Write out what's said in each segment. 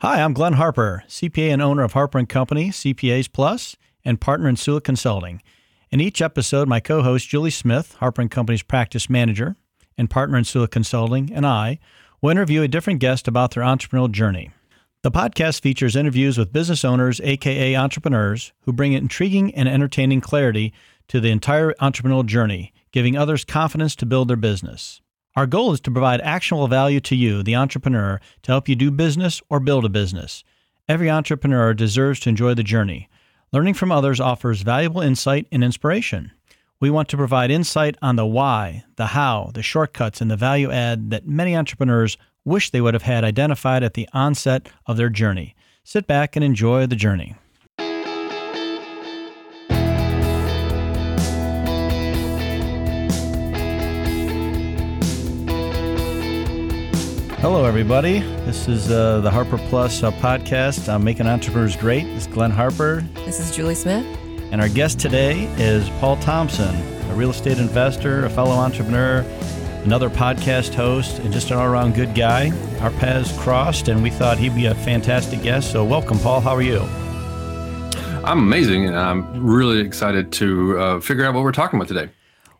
Hi, I'm Glenn Harper, CPA and owner of Harper & Company, CPAs Plus, and partner in Sula Consulting. In each episode, my co-host Julie Smith, Harper & Company's practice manager and partner in Sula Consulting, and I will interview a different guest about their entrepreneurial journey. The podcast features interviews with business owners, aka entrepreneurs, who bring intriguing and entertaining clarity to the entire entrepreneurial journey, giving others confidence to build their business. Our goal is to provide actionable value to you, the entrepreneur, to help you do business or build a business. Every entrepreneur deserves to enjoy the journey. Learning from others offers valuable insight and inspiration. We want to provide insight on the why, the how, the shortcuts, and the value add that many entrepreneurs wish they would have had identified at the onset of their journey. Sit back and enjoy the journey. Hello, everybody. This is uh, the Harper Plus uh, podcast. I'm making entrepreneurs great. This is Glenn Harper, This is Julie Smith. and our guest today is Paul Thompson, a real estate investor, a fellow entrepreneur, another podcast host, and just an all-around good guy. Our paths crossed, and we thought he'd be a fantastic guest. So, welcome, Paul. How are you? I'm amazing, and I'm really excited to uh, figure out what we're talking about today.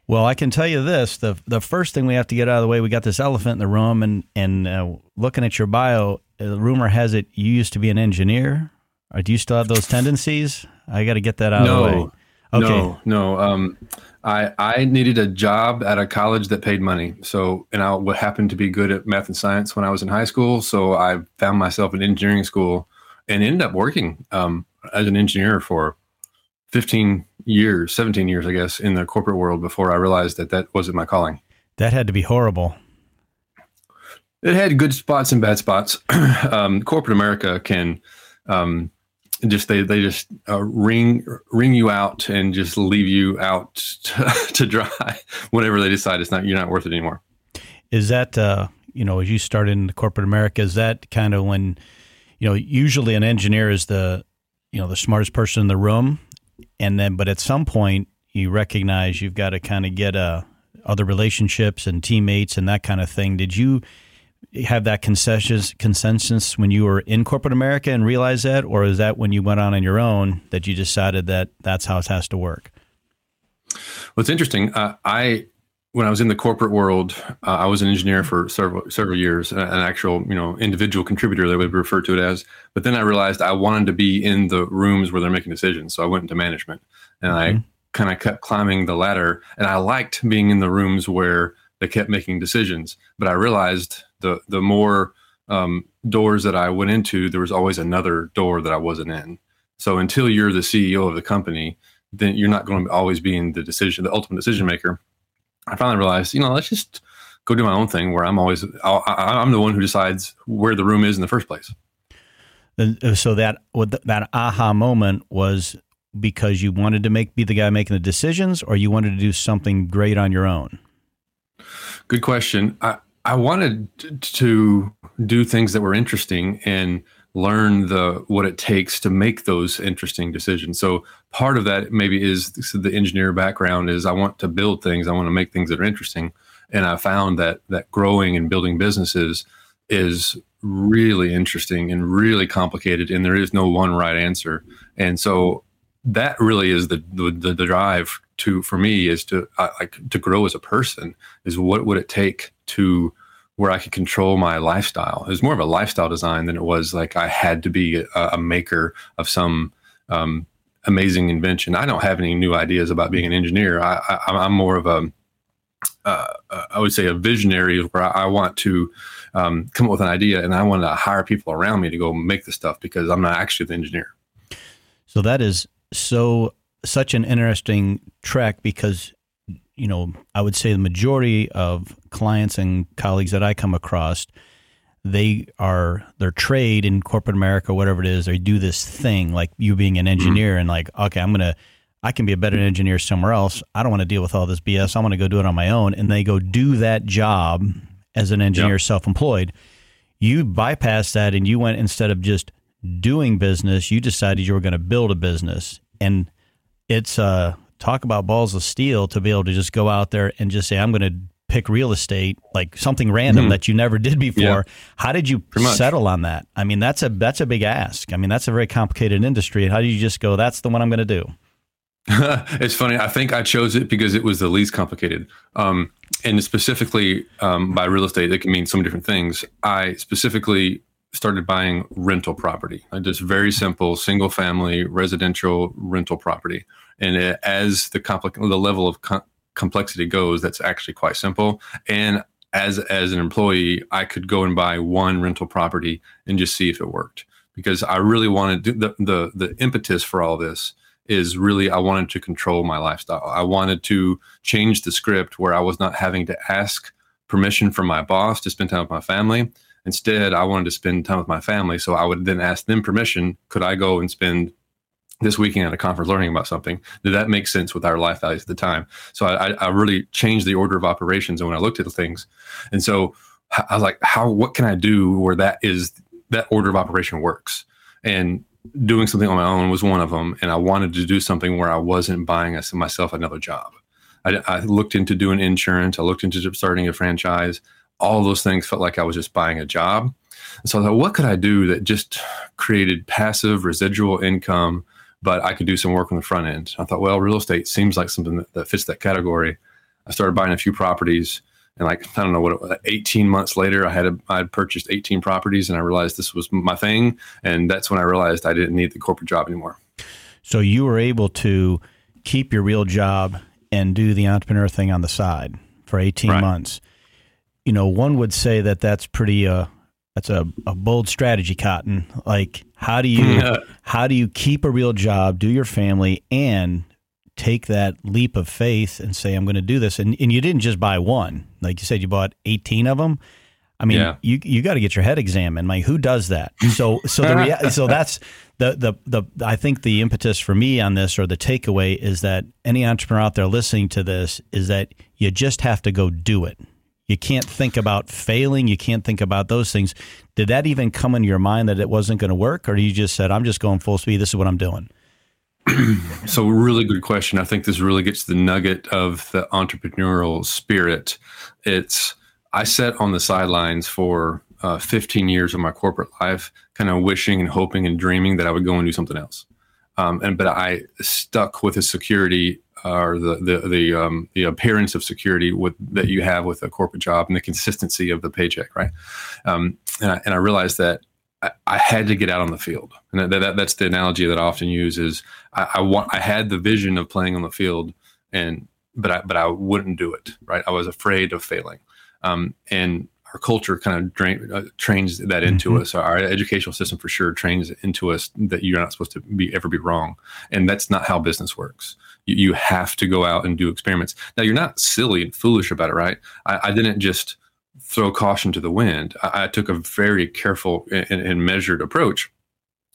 Well, I can tell you this: the the first thing we have to get out of the way, we got this elephant in the room, and and uh, looking at your bio, uh, rumor has it you used to be an engineer. Or do you still have those tendencies? I got to get that out of the way. No, no, no. Um, I I needed a job at a college that paid money. So, and I would happened to be good at math and science when I was in high school. So I found myself in engineering school and ended up working um, as an engineer for 15 years, 17 years, I guess, in the corporate world before I realized that that wasn't my calling. That had to be horrible. It had good spots and bad spots. um, corporate America can um, just they they just uh, wring wring you out and just leave you out to, to dry whenever they decide it's not you're not worth it anymore. Is that uh, you know as you started in corporate America? Is that kind of when you know usually an engineer is the you know the smartest person in the room, and then but at some point you recognize you've got to kind of get uh, other relationships and teammates and that kind of thing. Did you have that consensus consensus when you were in corporate America and realize that, or is that when you went on on your own that you decided that that's how it has to work? Well, it's interesting. Uh, I when I was in the corporate world, uh, I was an engineer for several several years, an actual you know individual contributor they would refer to it as. But then I realized I wanted to be in the rooms where they're making decisions, so I went into management, and Mhm. I kind of kept climbing the ladder. And I liked being in the rooms where they kept making decisions. But I realized the the more um, doors that I went into, there was always another door that I wasn't in. So until you're the CEO of the company, then you're not going to always be in the decision, the ultimate decision maker. I finally realized, you know, let's just go do my own thing where I'm always, I'll, I- I'm the one who decides where the room is in the first place. And, uh, So that that aha moment was because you wanted to make be the guy making the decisions, or you wanted to do something great on your own. Good question. I, I wanted to do things that were interesting and learn the what it takes to make those interesting decisions. So part of that maybe is the engineer background is I want to build things, I want to make things that are interesting, and I found that that growing and building businesses is really interesting and really complicated, and there is no one right answer. And so that really is the the, the drive to for me is to uh, like to grow as a person is what would it take to where I could control my lifestyle. It was more of a lifestyle design than it was like I had to be a, a maker of some um, amazing invention. I don't have any new ideas about being an engineer. I, I'm more of a, uh, I would say, a visionary where I, I want to um, come up with an idea and I want to hire people around me to go make the stuff because I'm not actually the engineer. So that is so such an interesting track because you know I would say the majority of clients and colleagues that I come across they are their trade in corporate America, whatever it is, they do this thing like you being an engineer and like, okay, I'm gonna I can be a better engineer somewhere else. I don't want to deal with all this BS. I want to go do it on my own. And they go do that job as an engineer, Yep. self employed. You bypassed that and you went instead of just doing business, you decided you were going to build a business. And it's uh talk about balls of steel to be able to just go out there and just say, I'm going to pick real estate, like something random mm-hmm. that you never did before. Yeah. How did you settle on that? I mean, that's a that's a big ask. I mean, that's a very complicated industry. How do you just go? That's the one I'm going to do. it's funny. I think I chose it because it was the least complicated. Um, and specifically um, by real estate, it can mean so many different things. I specifically started buying rental property, just very simple single family residential rental property. And it, as the compli- the level of com- complexity goes, that's actually quite simple. And as as an employee, I could go and buy one rental property and just see if it worked because I really wanted to, the the the impetus for all this is really I wanted to control my lifestyle. I wanted to change the script where I was not having to ask permission from my boss to spend time with my family. Instead, I wanted to spend time with my family. So I would then ask them permission. Could I go and spend this weekend at a conference learning about something? Did that make sense with our life values at the time? So I, I really changed the order of operations. And when I looked at the things, and so I was like, how, what can I do where that is, that order of operation works? And doing something on my own was one of them, and I wanted to do something where I wasn't buying myself another job. I, I, looked into doing insurance. I looked into starting a franchise. All those things felt like I was just buying a job. And so I thought, what could I do that just created passive residual income, but I could do some work on the front end? I thought, well, real estate seems like something that, that fits that category. I started buying a few properties and like I don't know what it, 18 months later I had a, I had purchased 18 properties and I realized this was my thing and that's when I realized I didn't need the corporate job anymore. So you were able to keep your real job and do the entrepreneur thing on the side for 18 right. months. You know, one would say that that's pretty uh that's a, a bold strategy, Cotton. Like how do you how do you keep a real job, do your family and take that leap of faith and say, I'm going to do this. And, and you didn't just buy one. Like you said, you bought 18 of them. I mean, yeah. you you got to get your head examined. Like, who does that? So so the rea- so that's the, the the I think the impetus for me on this or the takeaway is that any entrepreneur out there listening to this is that you just have to go do it. You can't think about failing. You can't think about those things. Did that even come into your mind that it wasn't going to work, or you just said, "I'm just going full speed. This is what I'm doing"? so really good question. I think this really gets the nugget of the entrepreneurial spirit. It's I sat on the sidelines for uh, 15 years of my corporate life, kind of wishing and hoping and dreaming that I would go and do something else. Um, and but I stuck with the security or the the the, um, the appearance of security with that you have with a corporate job and the consistency of the paycheck, right? Um, and, I, and I realized that I, I, had to get out on the field, and that, that, that's the analogy that I often use. Is I, I, want I had the vision of playing on the field, and but I but I wouldn't do it. Right, I was afraid of failing, um, and our culture kind of drain, uh, trains that into mm-hmm. us. Our educational system for sure trains into us that you're not supposed to be ever be wrong, and that's not how business works. You, have to go out and do experiments. Now you're not silly and foolish about it, right? I, I didn't just throw caution to the wind. I, I took a very careful and, and, measured approach.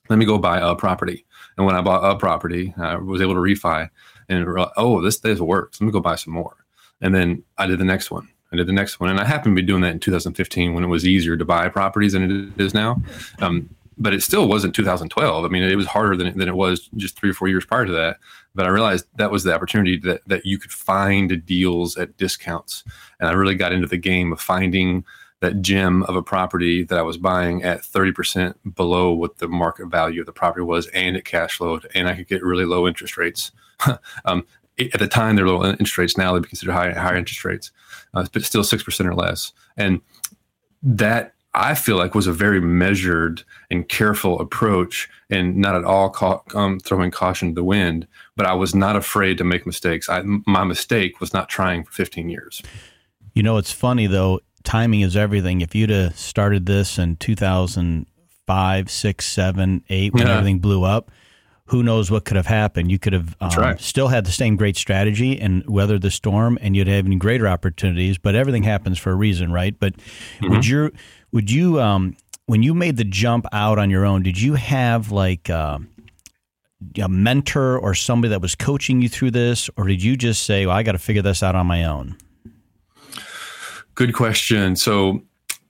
Let me go buy a property. And when I bought a property, I was able to refi and oh, this this works. Let me go buy some more. And then I did the next one. I did the next one, and I happened to be doing that in 2015 when it was easier to buy properties than it is now. Um, but it still wasn't 2012. I mean, it was harder than, than it was just three or four years prior to that. But I realized that was the opportunity that, that you could find deals at discounts. And I really got into the game of finding that gem of a property that I was buying at 30% below what the market value of the property was, and it cash flowed, and I could get really low interest rates. um, at the time, they're low interest rates. Now they'd be considered high, higher interest rates, uh, but still 6% or less. And that I feel like was a very measured and careful approach and not at all ca- um, throwing caution to the wind, but I was not afraid to make mistakes. I, my mistake was not trying for 15 years. You know, it's funny though, timing is everything. If you'd have started this in 2005, 6, 7, 8, when yeah. everything blew up, who knows what could have happened. You could have um, right. still had the same great strategy and weathered the storm, and you'd have even greater opportunities. But everything happens for a reason, right? But mm-hmm. would you would you um, when you made the jump out on your own? Did you have like uh, a mentor or somebody that was coaching you through this, or did you just say, "Well, I got to figure this out on my own"? Good question. So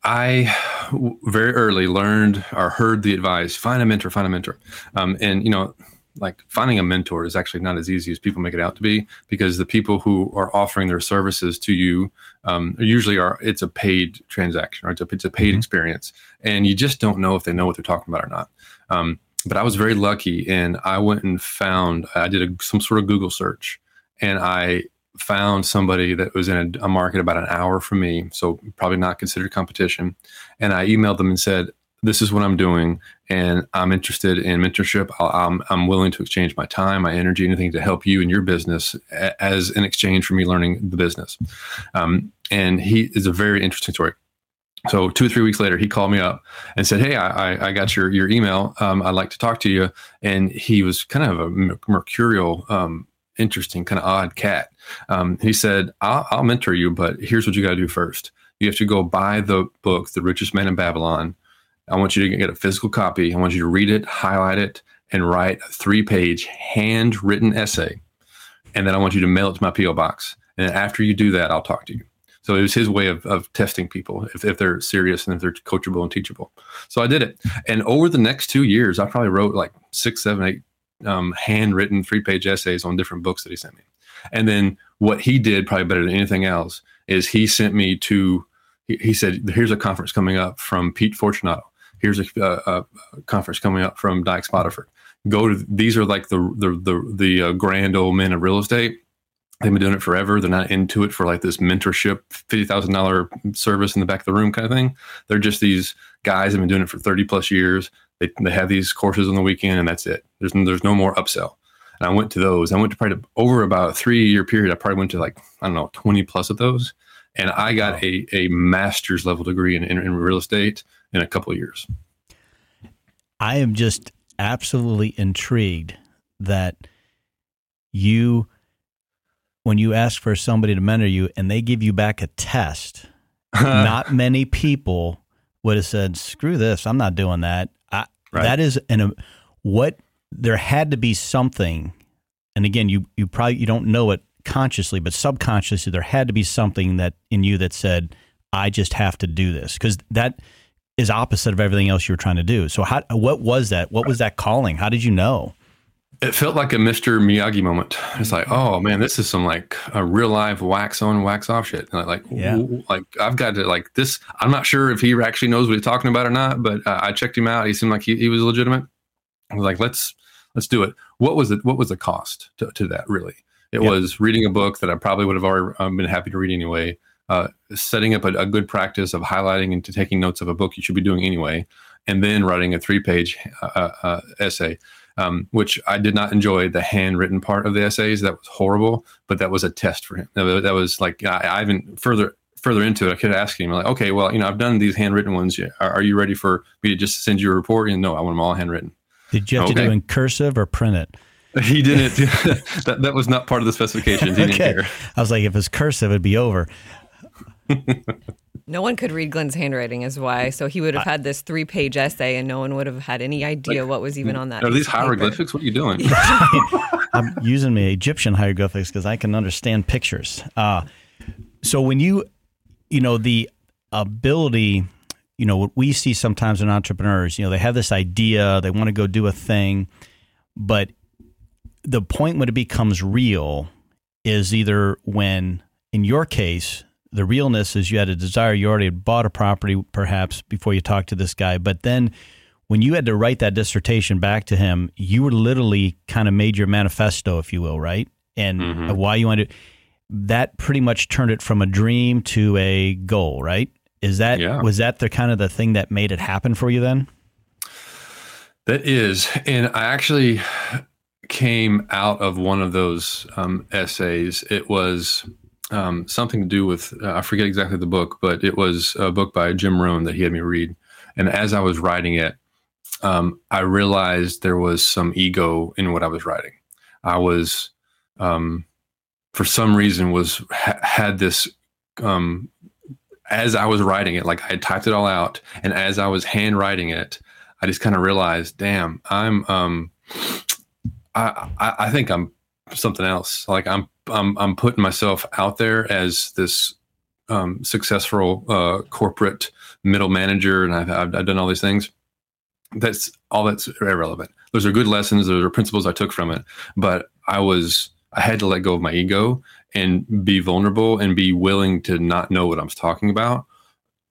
I very early learned or heard the advice: find a mentor, find a mentor. Um, and you know, like finding a mentor is actually not as easy as people make it out to be because the people who are offering their services to you um, usually are it's a paid transaction or it's a, it's a paid mm-hmm. experience and you just don't know if they know what they're talking about or not um, but i was very lucky and i went and found i did a, some sort of google search and i found somebody that was in a, a market about an hour from me so probably not considered competition and i emailed them and said this is what I'm doing, and I'm interested in mentorship. i am I'm willing to exchange my time, my energy, anything to help you in your business as an exchange for me learning the business. Um, and he is a very interesting story. So two or three weeks later, he called me up and said, "Hey, I, I got your your email. Um, I'd like to talk to you." And he was kind of a mercurial, um, interesting, kind of odd cat. Um, he said, I'll, "I'll mentor you, but here's what you got to do first. You have to go buy the book, The Richest Man in Babylon." I want you to get a physical copy. I want you to read it, highlight it, and write a three page handwritten essay. And then I want you to mail it to my P.O. box. And after you do that, I'll talk to you. So it was his way of, of testing people if, if they're serious and if they're coachable and teachable. So I did it. And over the next two years, I probably wrote like six, seven, eight um, handwritten three page essays on different books that he sent me. And then what he did, probably better than anything else, is he sent me to, he, he said, here's a conference coming up from Pete Fortunato here's a, a, a conference coming up from Dykes Boddiford. Go to these are like the the the, the uh, grand old men of real estate. They've been doing it forever. They're not into it for like this mentorship, fifty thousand dollar service in the back of the room kind of thing. They're just these guys have been doing it for thirty plus years. They they have these courses on the weekend, and that's it. There's there's no more upsell. And I went to those. I went to probably over about a three year period. I probably went to like I don't know twenty plus of those, and I got wow. a a master's level degree in, in, in real estate in a couple of years. I am just absolutely intrigued that you, when you ask for somebody to mentor you and they give you back a test, not many people would have said, "Screw this! I'm not doing that." I, right. That is an what there had to be something, and again, you you probably you don't know it consciously, but subconsciously, there had to be something that in you that said, "I just have to do this," because that is opposite of everything else you were trying to do. So how what was that? What was that calling? How did you know? It felt like a Mr. Miyagi moment. It's like, oh man, this is some like a real live wax on, wax off shit. And like, yeah. like I've got to like this. I'm not sure if he actually knows what he's talking about or not, but uh, I checked him out. He seemed like he, he was legitimate. I was like, let's let's do it. What was it? What was the cost to, to that? Really, it yep. was reading a book that I probably would have already um, been happy to read anyway uh, setting up a, a, good practice of highlighting and taking notes of a book you should be doing anyway, and then writing a three-page uh, uh, uh, essay. Um, which I did not enjoy the handwritten part of the essays. That was horrible, but that was a test for him. That was like I, I even further further into it. I could ask him like, okay, well, you know, I've done these handwritten ones. Are, are you ready for me to just send you a report? And no, I want them all handwritten. Did you have okay. to do in cursive or print it? He didn't. that, that was not part of the specifications. He okay. I was like, if it's cursive, it'd be over no one could read Glenn's handwriting, is why. So he would have had this three page essay, and no one would have had any idea like, what was even on that. Are these hieroglyphics? What are you doing? I'm using my Egyptian hieroglyphics because I can understand pictures. Uh, so when you, you know, the ability, you know, what we see sometimes in entrepreneurs, you know, they have this idea, they want to go do a thing, but the point when it becomes real is either when, in your case, the realness is you had a desire, you already had bought a property perhaps before you talked to this guy, but then when you had to write that dissertation back to him, you were literally kind of made your manifesto, if you will, right? And mm-hmm. why you wanted that pretty much turned it from a dream to a goal, right? Is that yeah. was that the kind of the thing that made it happen for you then? That is, and I actually came out of one of those um, essays. It was um, something to do with uh, I forget exactly the book, but it was a book by Jim Rohn that he had me read. And as I was writing it, um, I realized there was some ego in what I was writing. I was, um, for some reason, was ha- had this. Um, as I was writing it, like I had typed it all out, and as I was handwriting it, I just kind of realized, damn, I'm. Um, I, I I think I'm something else. Like I'm I'm I'm putting myself out there as this um, successful uh, corporate middle manager, and I've, I've, I've done all these things. that's all that's irrelevant. Those are good lessons. Those are principles I took from it. But I was I had to let go of my ego and be vulnerable and be willing to not know what I'm talking about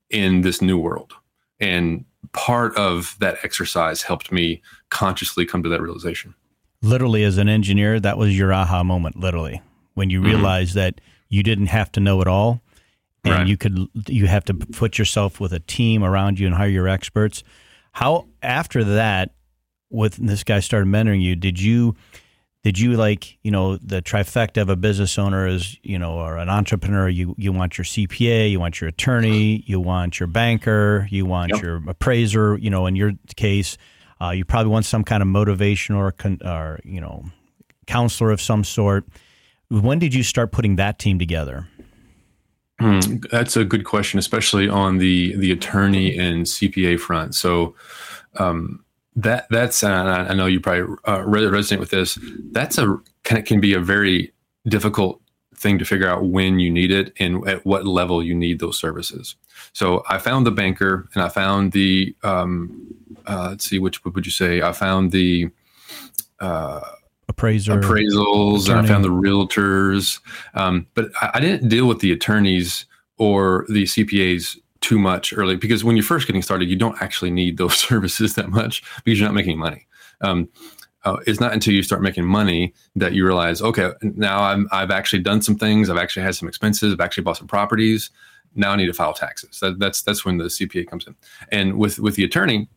in this new world. And part of that exercise helped me consciously come to that realization. Literally, as an engineer, that was your aha moment, literally, when you mm-hmm. realized mm-hmm. that you didn't have to know it all and right. you could you have to put yourself with a team around you and hire your experts how after that with this guy started mentoring you did you did you like you know the trifecta of a business owner is you know or an entrepreneur you you want your cpa you want your attorney you want your banker you want yep. your appraiser you know in your case uh, you probably want some kind of motivation or, or you know counselor of some sort when did you start putting that team together hmm, that's a good question especially on the the attorney and cpa front so um, that that's I know you probably uh, resonate with this. That's a can can be a very difficult thing to figure out when you need it and at what level you need those services. So I found the banker and I found the um, uh, let's see which what would you say I found the uh, appraiser appraisals attorney. and I found the realtors, um, but I, I didn't deal with the attorneys or the CPAs too much early because when you're first getting started, you don't actually need those services that much because you're not making money. Um, uh, it's not until you start making money that you realize, okay, now I'm, I've actually done some things. I've actually had some expenses. I've actually bought some properties. Now I need to file taxes. That, that's that's when the CPA comes in. And with with the attorney,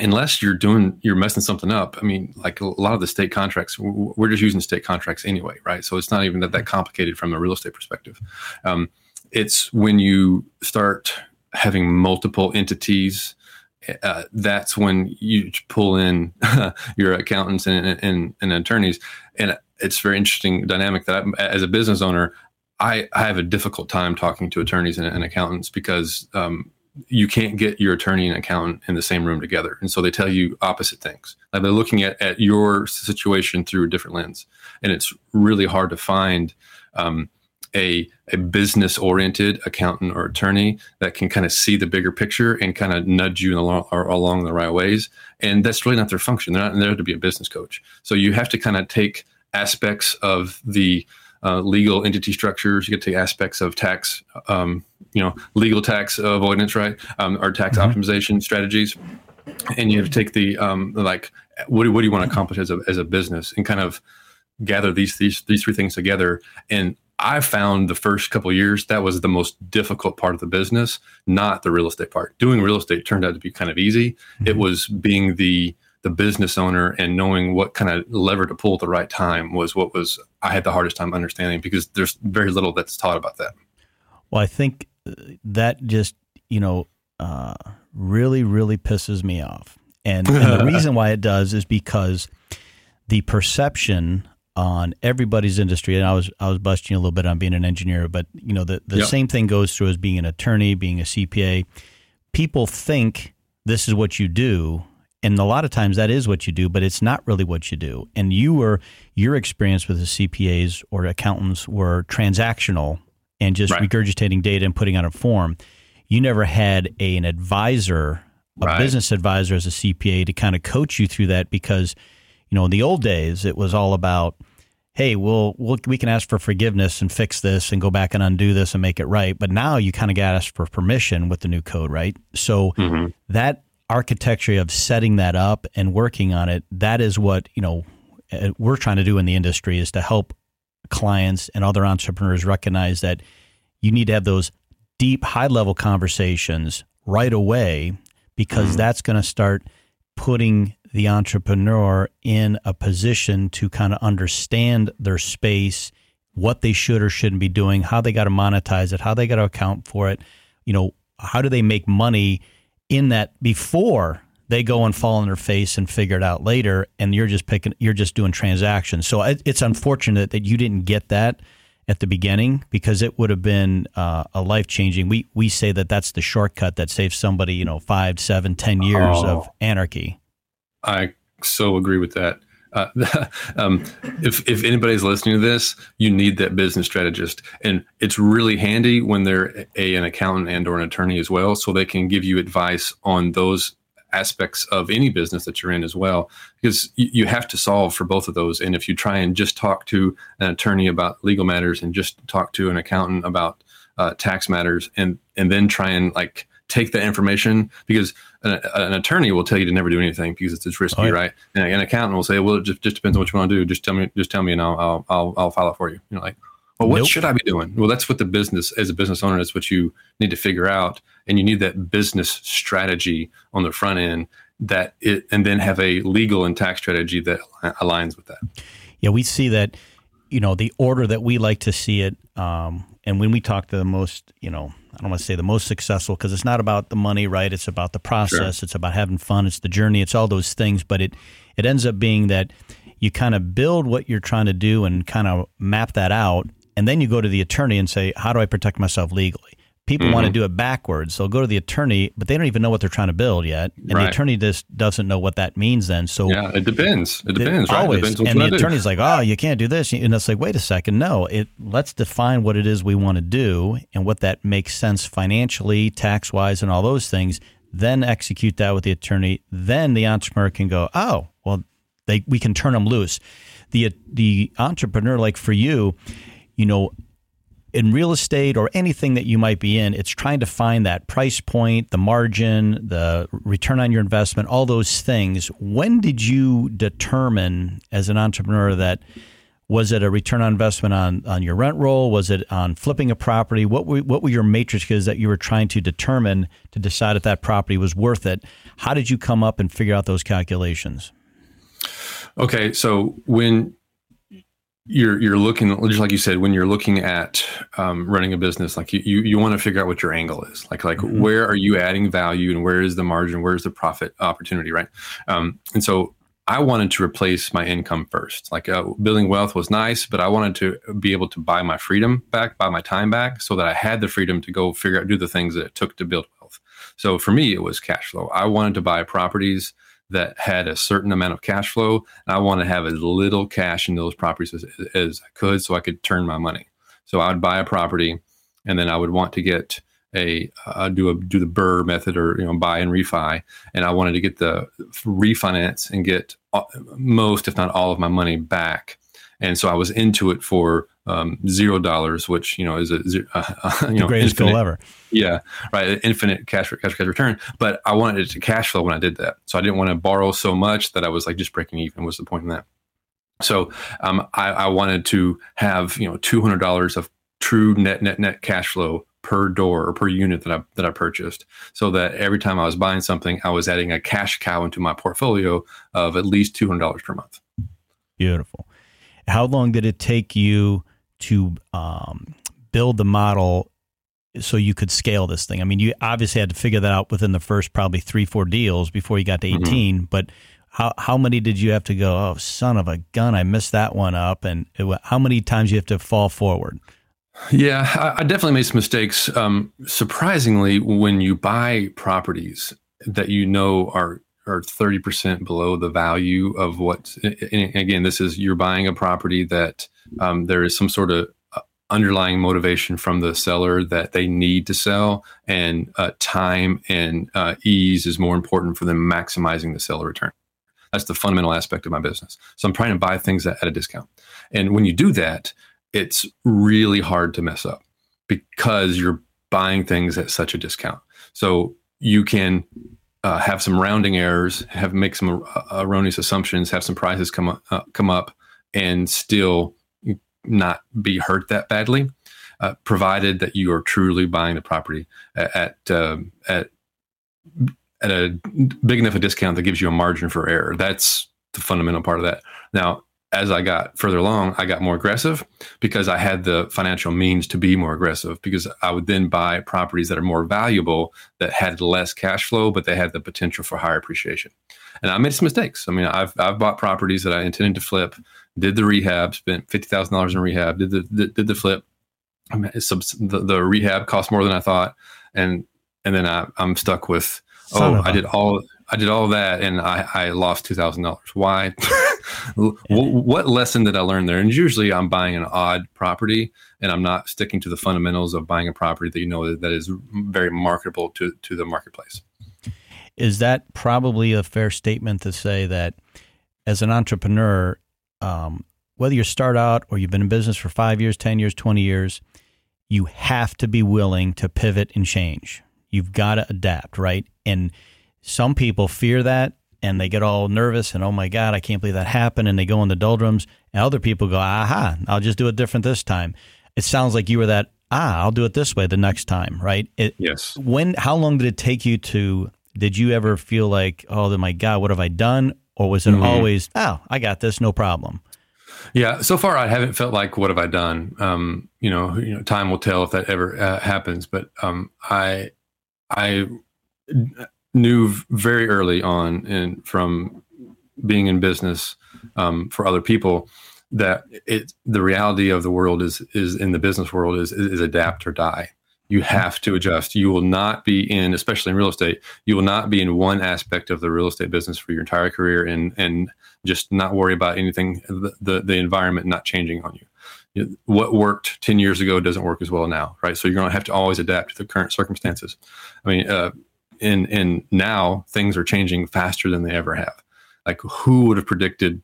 unless you're doing you're messing something up i mean like a lot of the state contracts we're just using state contracts anyway right? So it's not even that that complicated from a real estate perspective. Um, it's when you start having multiple entities uh, that's when you pull in your accountants and, and, and, attorneys. And it's very interesting dynamic that I, as a business owner I, I, have a difficult time talking to attorneys and, and accountants because um, you can't get your attorney and accountant in the same room together and so they tell you opposite things like they're looking at, at your situation through a different lens and it's really hard to find um, a, a business oriented accountant or attorney that can kind of see the bigger picture and kind of nudge you along, along the right ways. And that's really not their function. They're not there to be a business coach. So you have to kind of take aspects of the uh, legal entity structures. You get to aspects of tax, um, you know, legal tax avoidance, right, um, or tax mm-hmm. optimization strategies, and you have to take the um, like what do, what do you want to accomplish as a as a business, and kind of gather these these these three things together and I found the first couple years that was the most difficult part of the business, not the real estate part. Doing real estate turned out to be kind of easy. Mm-hmm. It was being the the business owner and knowing what kind of lever to pull at the right time was what was I had the hardest time understanding because there's very little that's taught about that. Well, I think uh, that just you know uh, really really pisses me off, and, and the reason why it does is because the perception on everybody's industry. And I was I was busting a little bit on being an engineer, but you know the the yep. same thing goes through as being an attorney, being a CPA. People think this is what you do, and a lot of times that is what you do, but it's not really what you do. And you were your experience with the CPAs or accountants were transactional and just right. regurgitating data and putting on a form. You never had a, an advisor, a right. business advisor as a CPA to kind of coach you through that because you know, in the old days, it was all about, hey, we'll, we'll we can ask for forgiveness and fix this and go back and undo this and make it right. But now you kind of got asked for permission with the new code, right? So mm-hmm. that architecture of setting that up and working on it, that is what you know uh, we're trying to do in the industry is to help clients and other entrepreneurs recognize that you need to have those deep, high level conversations right away because mm-hmm. that's going to start putting the entrepreneur in a position to kind of understand their space, what they should or shouldn't be doing, how they got to monetize it, how they got to account for it. You know, how do they make money in that before they go and fall on their face and figure it out later and you're just picking you're just doing transactions so it's unfortunate that you didn't get that at the beginning because it would have been uh, a life changing we we say that that's the shortcut that saves somebody you know five seven ten years oh. of anarchy I so agree with that. Uh, um, if if anybody's listening to this, you need that business strategist, and it's really handy when they're a, an accountant and or an attorney as well, so they can give you advice on those aspects of any business that you're in as well, because you, you have to solve for both of those. And if you try and just talk to an attorney about legal matters and just talk to an accountant about uh, tax matters, and and then try and like take that information because an, an, attorney will tell you to never do anything because it's, it's risky, oh, yeah. right? And an accountant will say, well, it just, just depends on what you want to do. Just tell me, just tell me, and I'll I'll I'll, I'll file it for you. You know, like well, what nope. should I be doing? Well, that's what the business, as a business owner, that's what you need to figure out. And you need that business strategy on the front end that it, and then have a legal and tax strategy that aligns with that. Yeah, we see that, you know, the order that we like to see it. Um, and when we talk to the most, you know, I don't want to say the most successful because it's not about the money, right? It's about the process. Sure. It's about having fun. It's the journey. It's all those things. But it, it ends up being that you kind of build what you're trying to do and kind of map that out and then you go to the attorney and say, "How do I protect myself legally?" People mm-hmm. want to do it backwards. They'll go to the attorney, but they don't even know what they're trying to build yet, and right. the attorney just doesn't know what that means. Then, so yeah, it depends. It depends. It, right? Always, depends and the attorney's like, "Oh, you can't do this," and it's like, "Wait a second, no. It let's define what it is we want to do and what that makes sense financially, tax wise, and all those things. Then execute that with the attorney. Then the entrepreneur can go, oh, well, they we can turn them loose. The the entrepreneur, like for you, you know, in real estate or anything that you might be in, it's trying to find that price point, the margin, the return on your investment, all those things. When did you determine as an entrepreneur that was it a return on investment on, on your rent roll? Was it on flipping a property? What were, what were your matrices that you were trying to determine to decide if that property was worth it? How did you come up and figure out those calculations? Okay, so when you're you're looking just like you said when you're looking at um, running a business like you you, you want to figure out what your angle is. Like like mm-hmm. where are you adding value and where is the margin where's the profit opportunity right? Um, and so i wanted to replace my income first. Like uh, building wealth was nice but i wanted to be able to buy my freedom back buy my time back so that i had the freedom to go figure out do the things that it took to build wealth. So for me it was cash flow. I wanted to buy properties that had a certain amount of cash flow. I want to have as little cash in those properties as, as I could so I could turn my money. So I would buy a property and then I would want to get a uh, do a do the BRRRR method or you know buy and refi and I wanted to get the refinance and get most if not all of my money back and so I was into it for um, zero dollars, which you know is a uh, you know greatest infinite, goal ever. Yeah, right. Infinite cash cash cash return. But I wanted it to cash flow when I did that, so I didn't want to borrow so much that I was like just breaking even. Was the point in that? So um, I, I wanted to have you know two hundred dollars of true net net net cash flow per door or per unit that I that I purchased, so that every time I was buying something, I was adding a cash cow into my portfolio of at least two hundred dollars per month. Beautiful. How long did it take you to um, build the model so you could scale this thing? I mean, you obviously had to figure that out within the first probably three, four deals before you got to mm-hmm. 18. Mm-hmm. But how how many did you have to go? Oh, son of a gun! I missed that one up. And it, how many times you have to fall forward? Yeah, I, I definitely made some mistakes. Um, surprisingly, when you buy properties that you know are are 30% below the value of what again this is you're buying a property that um, there is some sort of uh, underlying motivation from the seller that they need to sell and uh, time and uh, ease is more important for them maximizing the seller return. That's the fundamental aspect of my business. So i'm trying to buy things at, a discount. And when you do that it's really hard to mess up because you're buying things at such a discount. So you can uh, have some rounding errors, have make some uh, erroneous assumptions, have some prices come up, uh, come up, and still not be hurt that badly, uh, provided that you are truly buying the property at um, at at a big enough a discount that gives you a margin for error. That's the fundamental part of that. Now, as I got further along, I got more aggressive because I had the financial means to be more aggressive because I would then buy properties that are more valuable that had less cash flow, but they had the potential for higher appreciation. And I made some mistakes. I mean, I've, I've bought properties that I intended to flip, did the rehab, spent $50,000 in rehab, did the, did, did the flip. The, the rehab cost more than I thought. And, and then I, I'm stuck with, Son oh, I did all, I did all that and I, I lost $2,000. Why? what lesson did I learn there? And usually I'm buying an odd property and I'm not sticking to the fundamentals of buying a property that you know that is very marketable to, to the marketplace. Is that probably a fair statement to say that as an entrepreneur, um, whether you start out or you've been in business for five years, 10 years, 20 years, you have to be willing to pivot and change. You've got to adapt, right? And some people fear that and they get all nervous and, oh my God, I can't believe that happened. And they go in the doldrums. And other people go, aha, I'll just do it different this time. It sounds like you were that, ah, I'll do it this way the next time, right? It, yes. When, how long did it take you to, did you ever feel like, oh my God, what have I done? Or was it mm-hmm. always, oh, I got this, no problem? Yeah, so far I haven't felt like what have I done. Um, you know, you know, time will tell if that ever uh, happens. But um, I, I knew very early on, and from being in business um, for other people, that it the reality of the world is is in the business world is is adapt or die. You have to adjust. You will not be in, especially in real estate, you will not be in one aspect of the real estate business for your entire career and and just not worry about anything the the, the environment not changing on you what worked 10 years ago doesn't work as well now right so you're going to have to always adapt to the current circumstances i mean uh, in in now things are changing faster than they ever have. Like who would have predicted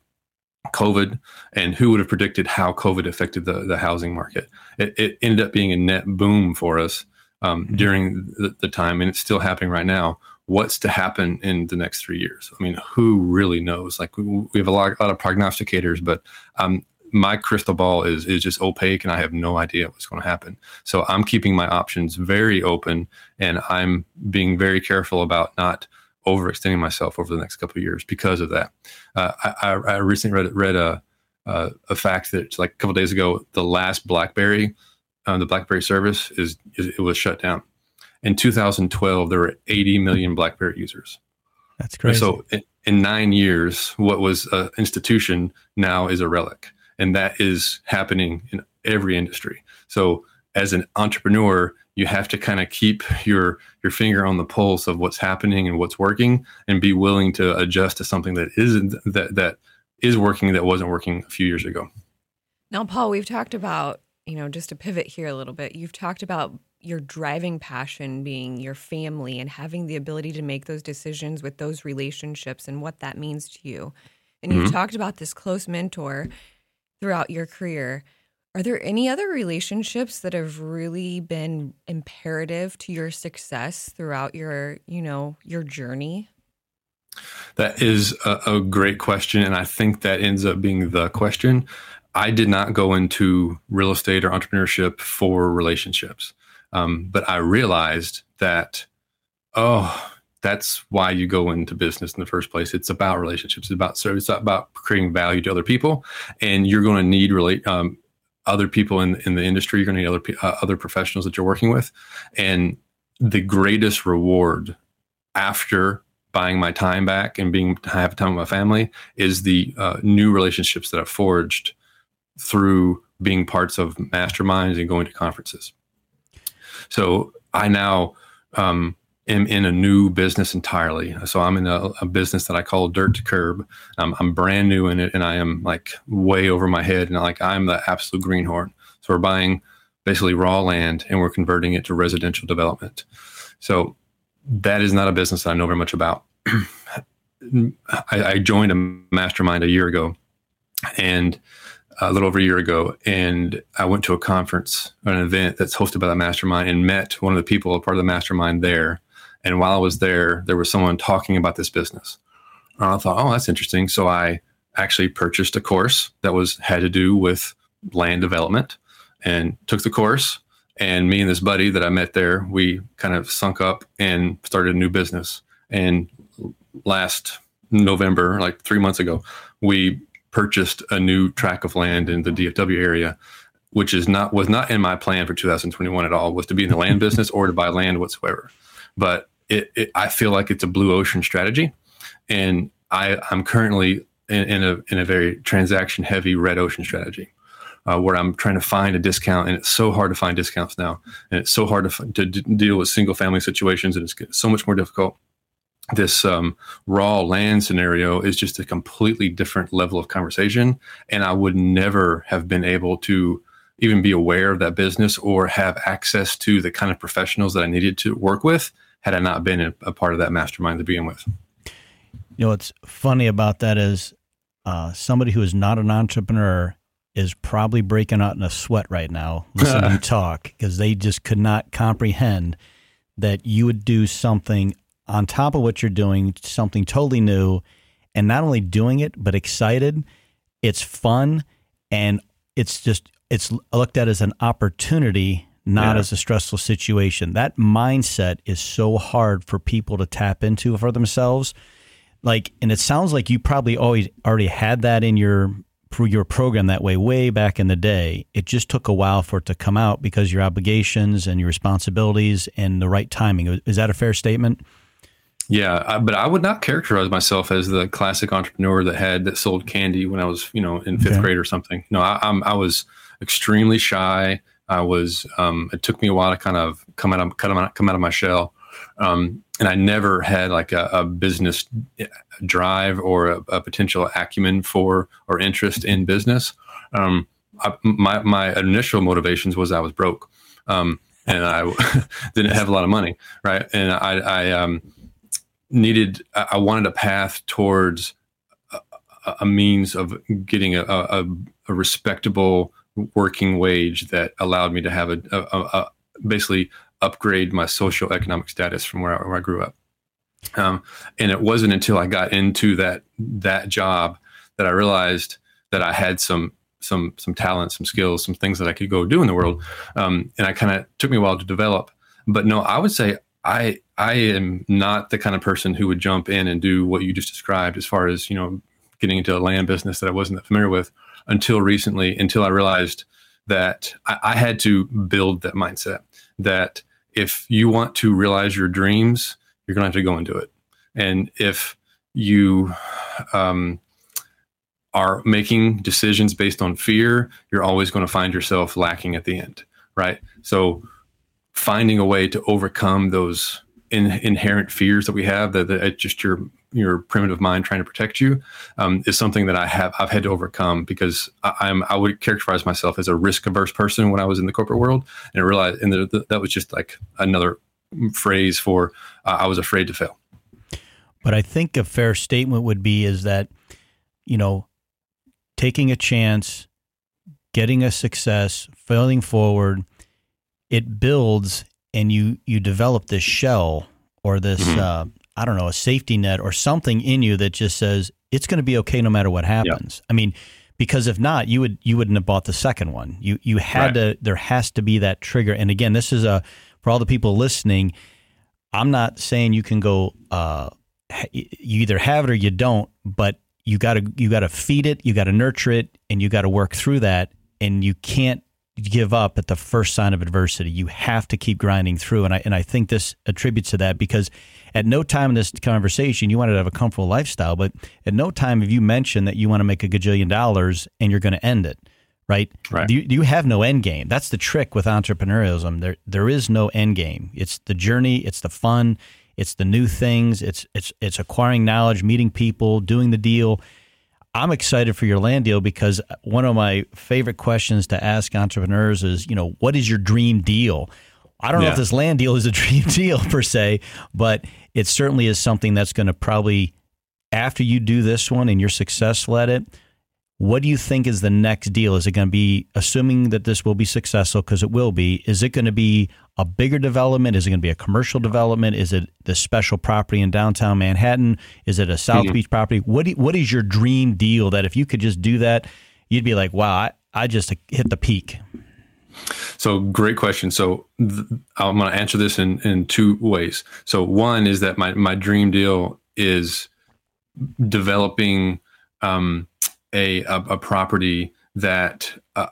COVID and who would have predicted how COVID affected the, the housing market? It, it ended up being a net boom for us um, mm-hmm. during the, the, time, and it's still happening right now. What's to happen in the next three years? I mean, who really knows? Like we, we have a lot, a lot of prognosticators, but um, my crystal ball is is just opaque and I have no idea what's going to happen. So I'm keeping my options very open and I'm being very careful about not overextending myself over the next couple of years because of that. Uh, I, I, recently read read a a, a fact that like a couple days ago, the last BlackBerry, um, the BlackBerry service is, is it was shut down. In 2012, there were 80 million BlackBerry users. That's crazy. So in, in nine years, what was an institution now is a relic and that is happening in every industry. So as an entrepreneur, you have to kind of keep your your finger on the pulse of what's happening and what's working, and be willing to adjust to something that isn't that that is working that wasn't working a few years ago. Now, Paul, we've talked about you know just to pivot here a little bit. You've talked about your driving passion being your family and having the ability to make those decisions with those relationships and what that means to you. And you've mm-hmm. talked about this close mentor throughout your career. Are there any other relationships that have really been imperative to your success throughout your, you know, your journey? That is a, a, great question. And I think that ends up being the question. I did not go into real estate or entrepreneurship for relationships. Um, but I realized that, oh, that's why you go into business in the first place. It's about relationships. It's about service. It's about creating value to other people, and you're going to need relate um, other people in in the industry. You're going to need other uh, other professionals that you're working with, and the greatest reward after buying my time back and being have time with my family is the uh, new relationships that I've forged through being parts of masterminds and going to conferences. So I now um, am in a new business entirely. So I'm in a, a business that I call Dirt to Curb. Um, I'm brand new in it, and I am like way over my head, and like I'm the absolute greenhorn. So we're buying basically raw land and we're converting it to residential development. So that is not a business that I know very much about. I, I joined a mastermind a year ago, and a little over a year ago, and I went to a conference, an event that's hosted by the mastermind, and met one of the people, a part of the mastermind there. And while I was there, there was someone talking about this business. And I thought, oh, that's interesting. So I actually purchased a course that was had to do with land development and took the course. And me and this buddy that I met there, we kind of sunk up and started a new business. And last November, like three months ago, we purchased a new tract of land in the DFW area, which is not was not in my plan for 2021 at all. Was to be in the land business or to buy land whatsoever. But it, it, I feel like it's a blue ocean strategy, and I, I'm currently in, in a in a very transaction heavy red ocean strategy. Uh, where I'm trying to find a discount, and it's so hard to find discounts now, and it's so hard to, to d- deal with single family situations, and it's so much more difficult. This um, raw land scenario is just a completely different level of conversation, and I would never have been able to even be aware of that business or have access to the kind of professionals that I needed to work with had I not been a, part of that mastermind to begin with. You know, what's funny about that is uh, somebody who is not an entrepreneur is probably breaking out in a sweat right now listening to you talk because they just could not comprehend that you would do something on top of what you're doing, something totally new, and not only doing it, but excited. It's fun and it's just it's looked at as an opportunity not yeah. as a stressful situation. That mindset is so hard for people to tap into for themselves. Like, and it sounds like you probably always already had that in your your program that way way back in the day. It just took a while for it to come out because your obligations and your responsibilities and the right timing. Is that a fair statement? Yeah, I, but I would not characterize myself as the classic entrepreneur that had that sold candy when I was, you know, in fifth okay. grade or something. No, I, I'm I was extremely shy. I was. Um, it took me a while to kind of come out of come out, come out of my shell, um, and I never had like a, a business drive or a, a, potential acumen for or interest in business. Um, I, my my initial motivations was I was broke, um, and I didn't have a lot of money, right? And I, I um, needed. I wanted a path towards a, a means of getting a, a respectable working wage that allowed me to have a, a, a basically upgrade my social economic status from where I, where I grew up. Um, and it wasn't until I got into that that job that I realized that I had some some some talent, some skills, some things that I could go do in the world. Um, and I kind of took me a while to develop. But no, I would say I I am not the kind of person who would jump in and do what you just described as far as you know getting into a land business that I wasn't that familiar with until recently, until I realized that I, I had to build that mindset that if you want to realize your dreams, you're going to have to go and do it. And if you um, are making decisions based on fear, you're always going to find yourself lacking at the end, right? So, finding a way to overcome those in, inherent fears that we have that, that just your your primitive mind trying to protect you um, is something that I have I've had to overcome because I, am I would characterize myself as a risk averse person when I was in the corporate world and I realized and the, the, that was just like another phrase for uh, I was afraid to fail. But I think a fair statement would be is that you know taking a chance, getting a success, failing forward, it builds and you you develop this shell or this mm-hmm. uh, I don't know a safety net or something in you that just says it's going to be okay no matter what happens. I mean, because if not, you would you wouldn't have bought the second one. You you had right. to there has to be that trigger. And again, this is a for all the people listening. I'm not saying you can go. Uh, you either have it or you don't, but you got to you got to feed it, you got to nurture it, and you got to work through that. And you can't give up at the first sign of adversity. You have to keep grinding through. And I, and I think this attributes to that because at no time in this conversation, you wanted to have a comfortable lifestyle, but at no time have you mentioned that you want to make a gajillion dollars and you're going to end it. Right. Right. You, you have no end game. That's the trick with entrepreneurialism. There, there is no end game. It's the journey. It's the fun. It's the new things. It's, it's, it's acquiring knowledge, meeting people, doing the deal I'm excited for your land deal because one of my favorite questions to ask entrepreneurs is, you know, what is your dream deal? I don't yeah. know if this land deal is a dream deal per se, but it certainly is something that's going to probably, after you do this one and you're successful at it, what do you think is the next deal? Is it going to be, assuming that this will be successful, because it will be, is it going to be a bigger development? Is it going to be a commercial development? Is it the special property in downtown Manhattan? Is it a South mm-hmm. Beach property? What, do, what is your dream deal that if you could just do that, you'd be like, wow, I, I just hit the peak? So great question. So th- I'm going to answer this in, in two ways. So one is that my, my dream deal is developing um, a, a, a property that uh,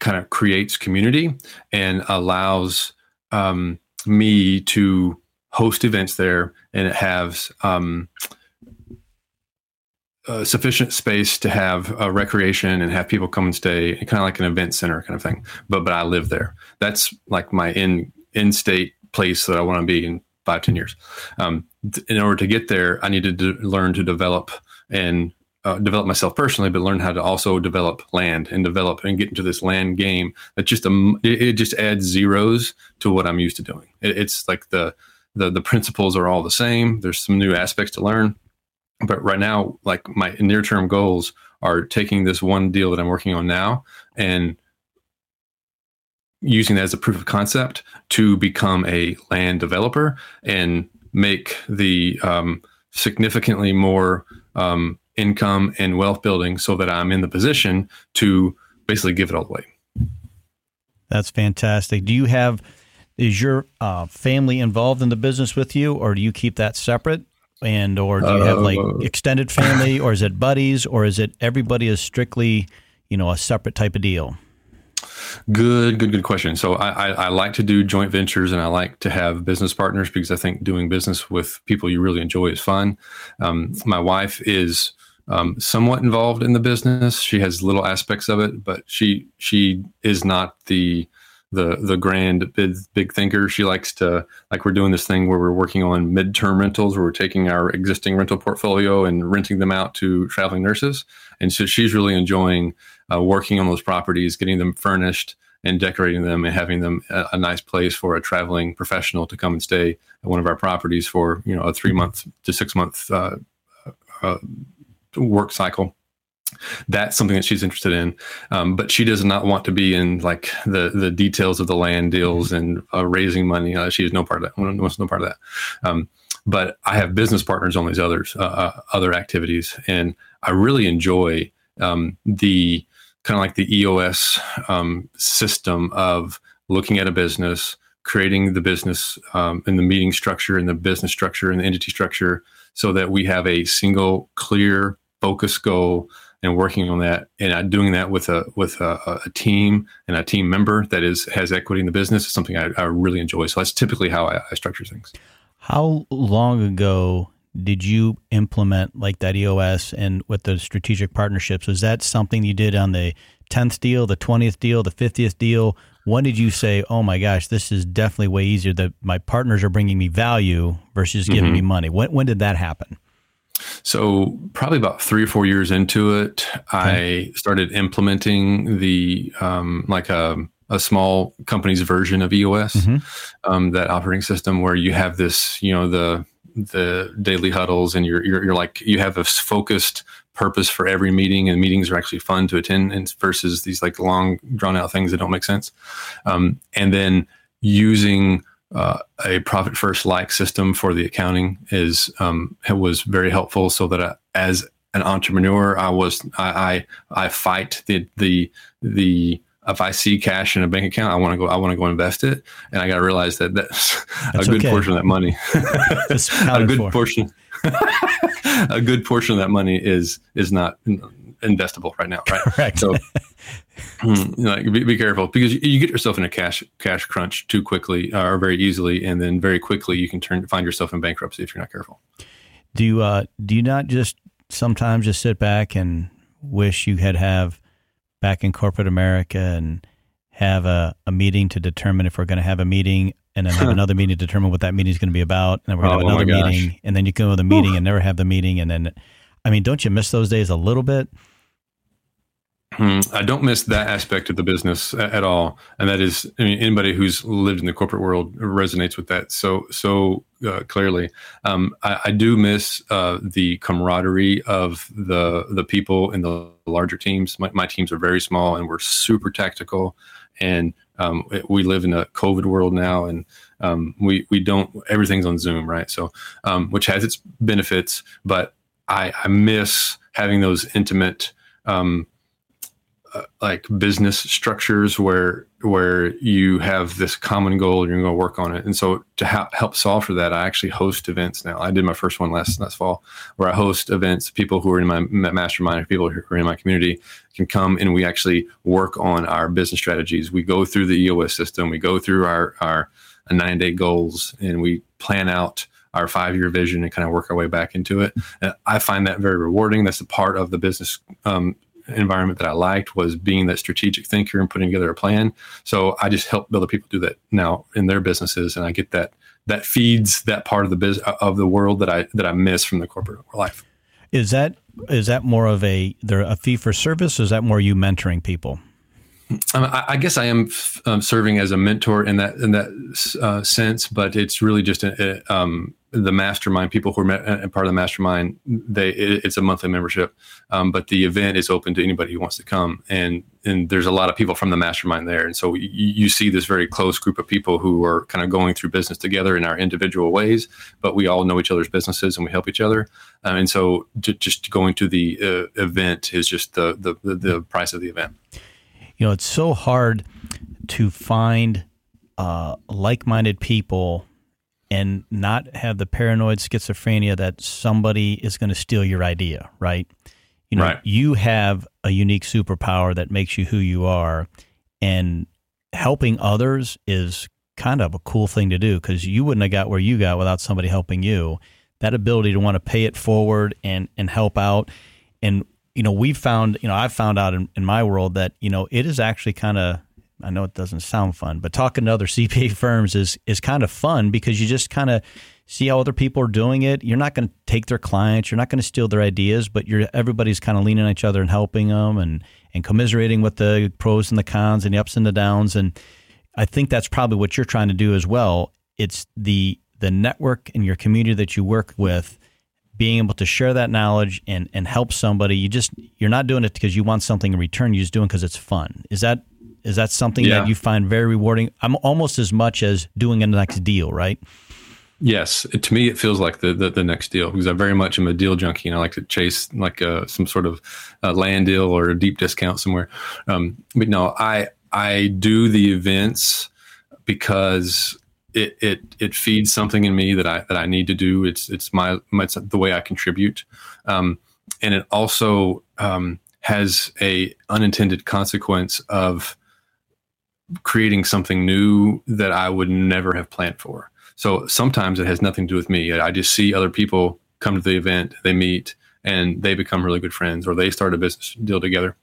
kind of creates community and allows um, me to host events there and it has um, uh, sufficient space to have uh, recreation and have people come and stay kind of like an event center kind of thing but but i live there. That's like my in in state place that i want to be in five ten years. Um, in order to get there i needed to learn to develop and uh, develop myself personally, but learn how to also develop land and develop and get into this land game. That just um, it, it, just adds zeros to what I'm used to doing. It, it's like the the the principles are all the same. There's some new aspects to learn, but right now, like my near term goals are taking this one deal that I'm working on now and using that as a proof of concept to become a land developer and make the um, significantly more um, income and wealth building so that I'm in the position to basically give it all away. That's fantastic. Do you have, is your uh, family involved in the business with you or do you keep that separate? And, or do you have like uh, extended family or is it buddies or is it everybody is strictly, you know, a separate type of deal? Good, good, good question. So I, I, I, like to do joint ventures and I like to have business partners because I think doing business with people you really enjoy is fun. Um, my wife is um, somewhat involved in the business. She has little aspects of it, but she she is not the the the grand big big thinker. She likes to like we're doing this thing where we're working on midterm rentals where we're taking our existing rental portfolio and renting them out to traveling nurses. And so she's really enjoying uh, working on those properties, getting them furnished and decorating them and having them a, a, nice place for a traveling professional to come and stay at one of our properties for you know a three month to six month uh, uh, work cycle. That's something that she's interested in. Um, but she does not want to be in like the the details of the land deals mm-hmm. and uh, raising money. Uh, she has no part of that. Wants no part of that. Um, but i have business partners on these others uh, uh other activities. And i really enjoy um, the kind of like the EOS um, system of looking at a business creating the business um, and the meeting structure and the business structure and the entity structure so that we have a single clear focus goal and working on that and doing that with a with a, a, team and a team member that is has equity in the business is something I, I really enjoy. So that's typically how I, I, structure things. How long ago did you implement like that EOS and with the strategic partnerships? Was that something you did on the tenth deal, the twentieth deal, the fiftieth deal? When did you say, "Oh my gosh, this is definitely way easier that my partners are bringing me value versus giving mm-hmm. me money"? When when did that happen? So probably about three or four years into it, okay. I started implementing the um, like a a small company's version of EOS, mm-hmm. um, that operating system where you have this, you know, the the daily huddles, and you're you're, you're like you have a focused purpose for every meeting, and meetings are actually fun to attend, and versus these like long drawn out things that don't make sense. Um, and then using uh, a profit first like system for the accounting is um, was very helpful. So that I, as an entrepreneur, I was I I, I fight the the the if I see cash in a bank account, I want to go. I want to go invest it, and I got to realize that that's, that's a good okay. portion of that money. a good for. portion. a good portion of that money is is not investable right now, right? Correct. So, hmm, be, be, careful because you, you, get yourself in a cash cash crunch too quickly uh, or very easily, and then very quickly you can turn find yourself in bankruptcy if you're not careful. Do you uh, do you not just sometimes just sit back and wish you had have back in corporate America and have a, a meeting to determine if we're going to have a meeting and then have another meeting to determine what that meeting is going to be about. And then we're going to oh, have another meeting and then you go to the meeting and never have the meeting. And then, I mean, don't you miss those days a little bit? Hmm, I don't miss that aspect of the business at all, and that is, I mean, anybody who's lived in the corporate world resonates with that so so uh, clearly. Um, I, I, do miss uh, the camaraderie of the the people in the larger teams. My, my teams are very small, and we're super tactical, and um, we live in a COVID world now, and um, we we don't everything's on Zoom, right? So, um, which has its benefits, but I, I miss having those intimate um, like business structures where where you have this common goal and you're going to work on it. And so to ha- help solve for that, I actually host events now. I did my first one last last fall, where I host events. People who are in my mastermind, people who are in my community, can come and we actually work on our business strategies. We go through the EOS system. We go through our our nine day goals, and we plan out our five year vision and kind of work our way back into it. And I find that very rewarding. That's a part of the business um, environment that I liked was being that strategic thinker and putting together a plan. So I just help other people do that now in their businesses, and I get that that feeds that part of the biz of the world that I that I miss from the corporate life. Is that is that more of a there a fee for service? Or is that more you mentoring people? Um, I, I, guess I am um, serving as a mentor in that in that uh, sense, but it's really just a, a, um, the mastermind people who are part of the mastermind. They it, it's a monthly membership, um, but the event is open to anybody who wants to come, and and there's a lot of people from the mastermind there, and so you, you see this very close group of people who are kind of going through business together in our individual ways, but we all know each other's businesses and we help each other, um, and so just going to the uh, event is just the, the the the price of the event. You know, it's so hard to find uh, like-minded people and not have the paranoid schizophrenia that somebody is going to steal your idea, right? You know, right. you have a unique superpower that makes you who you are, and helping others is kind of a cool thing to do because you wouldn't have got where you got without somebody helping you. That ability to want to pay it forward and and help out, and you know, we've found, you know, I've found out in, in my world that, you know, it is actually kind of, I know it doesn't sound fun, but talking to other CPA firms is, is kind of fun because you just kind of see how other people are doing it. You're not going to take their clients, you're not going to steal their ideas, but you're, everybody's kind of leaning on each other and helping them and, and commiserating with the pros and the cons and the ups and the downs. And I think that's probably what you're trying to do as well. It's the, the network and your community that you work with being able to share that knowledge and and help somebody you just you're not doing it because you want something in return you're just doing because it's fun is that is that something yeah. that you find very rewarding? I'm almost as much as doing a next deal right? Yes. To me it feels like the, the, the next deal because i very much am a deal junkie and i like to chase like a, uh, some sort of uh, land deal or a deep discount somewhere. Um, but no i i do the events because it it it feeds something in me that I that I need to do. It's it's my, my it's the way I contribute, um, and it also um, has a unintended consequence of creating something new that I would never have planned for. So sometimes it has nothing to do with me. I just see other people come to the event, they meet, and they become really good friends, or they start a business deal together,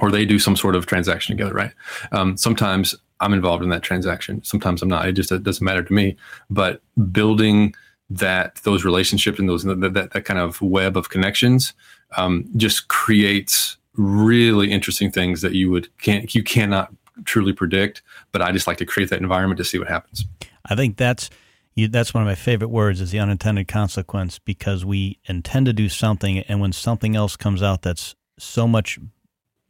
or they do some sort of transaction together. Right? Um, sometimes I'm involved in that transaction. Sometimes I'm not. It just it doesn't matter to me. But building that those relationships and those that, that, that kind of web of connections um, just creates really interesting things that you would can't you cannot truly predict. But I just like to create that environment to see what happens. I think that's you, that's one of my favorite words is the unintended consequence because we intend to do something and when something else comes out that's so much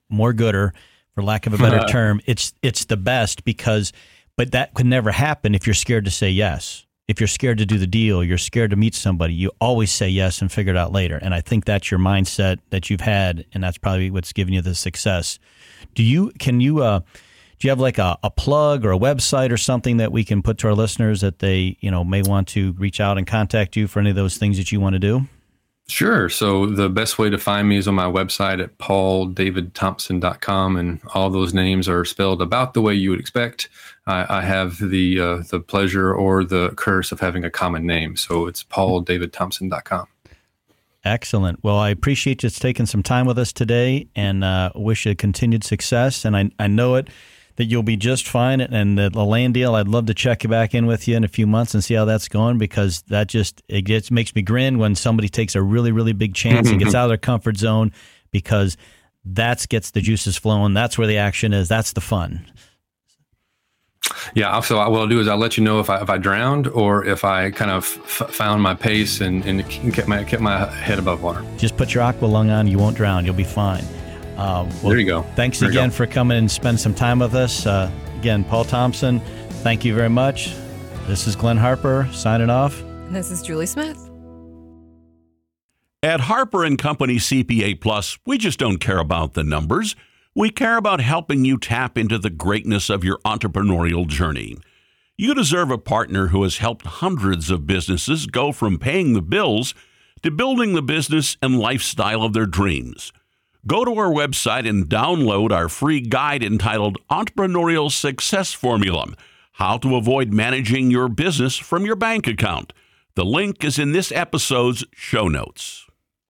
more gooder for lack of a better term. It's it's the best because, but that could never happen if you're scared to say yes. If you're scared to do the deal, you're scared to meet somebody. You always say yes and figure it out later. And I think that's your mindset that you've had, and that's probably what's given you the success. Do you can you uh, do you have like a, a plug or a website or something that we can put to our listeners that they you know may want to reach out and contact you for any of those things that you want to do? Sure. So the best way to find me is on my website at pauldavidthompson.com, and all those names are spelled about the way you would expect. I, I have the uh, the pleasure or the curse of having a common name, so it's pauldavidthompson.com. Excellent. Well, I appreciate you taking some time with us today, and uh, wish you continued success. And I I know it that you'll be just fine. And the, the land deal, I'd love to check you back in with you in a few months and see how that's going because that just it gets makes me grin when somebody takes a really really big chance and gets mm-hmm. out of their comfort zone because that's gets the juices flowing. That's where the action is. That's the fun. Yeah, so what I'll do is I'll let you know if I if I drowned or if I kind of f- found my pace and, and kept my kept my head above water. Just put your aqua lung on. You won't drown. You'll be fine. Um, well, there you go. Thanks there again for coming and spend some time with us. Uh, again, Paul Thompson, thank you very much. This is Glenn Harper signing off. And this is Julie Smith. At Harper and Company CPA Plus, we just don't care about the numbers. We care about helping you tap into the greatness of your entrepreneurial journey. You deserve a partner who has helped hundreds of businesses go from paying the bills to building the business and lifestyle of their dreams. Go to our website and download our free guide entitled Entrepreneurial Success Formula How to Avoid Managing Your Business from Your Bank Account. The link is in this episode's show notes.